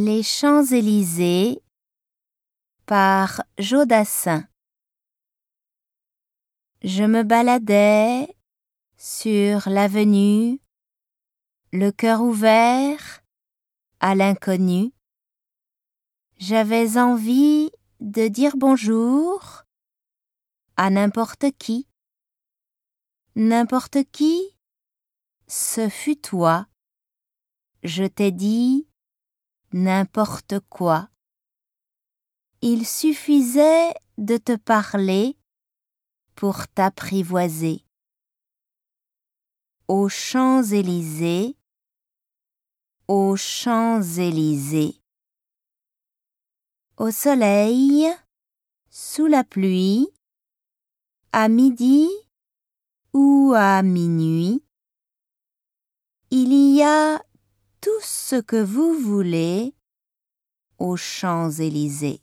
Les Champs-Élysées par Jodassin. Je me baladais sur l'avenue, le cœur ouvert à l'inconnu. J'avais envie de dire bonjour à n'importe qui. N'importe qui, ce fut toi. Je t'ai dit n'importe quoi. Il suffisait de te parler pour t'apprivoiser. Aux Champs-Élysées, aux Champs-Élysées. Au soleil, sous la pluie, à midi ou à minuit, il y a tout ce que vous voulez aux Champs-Élysées.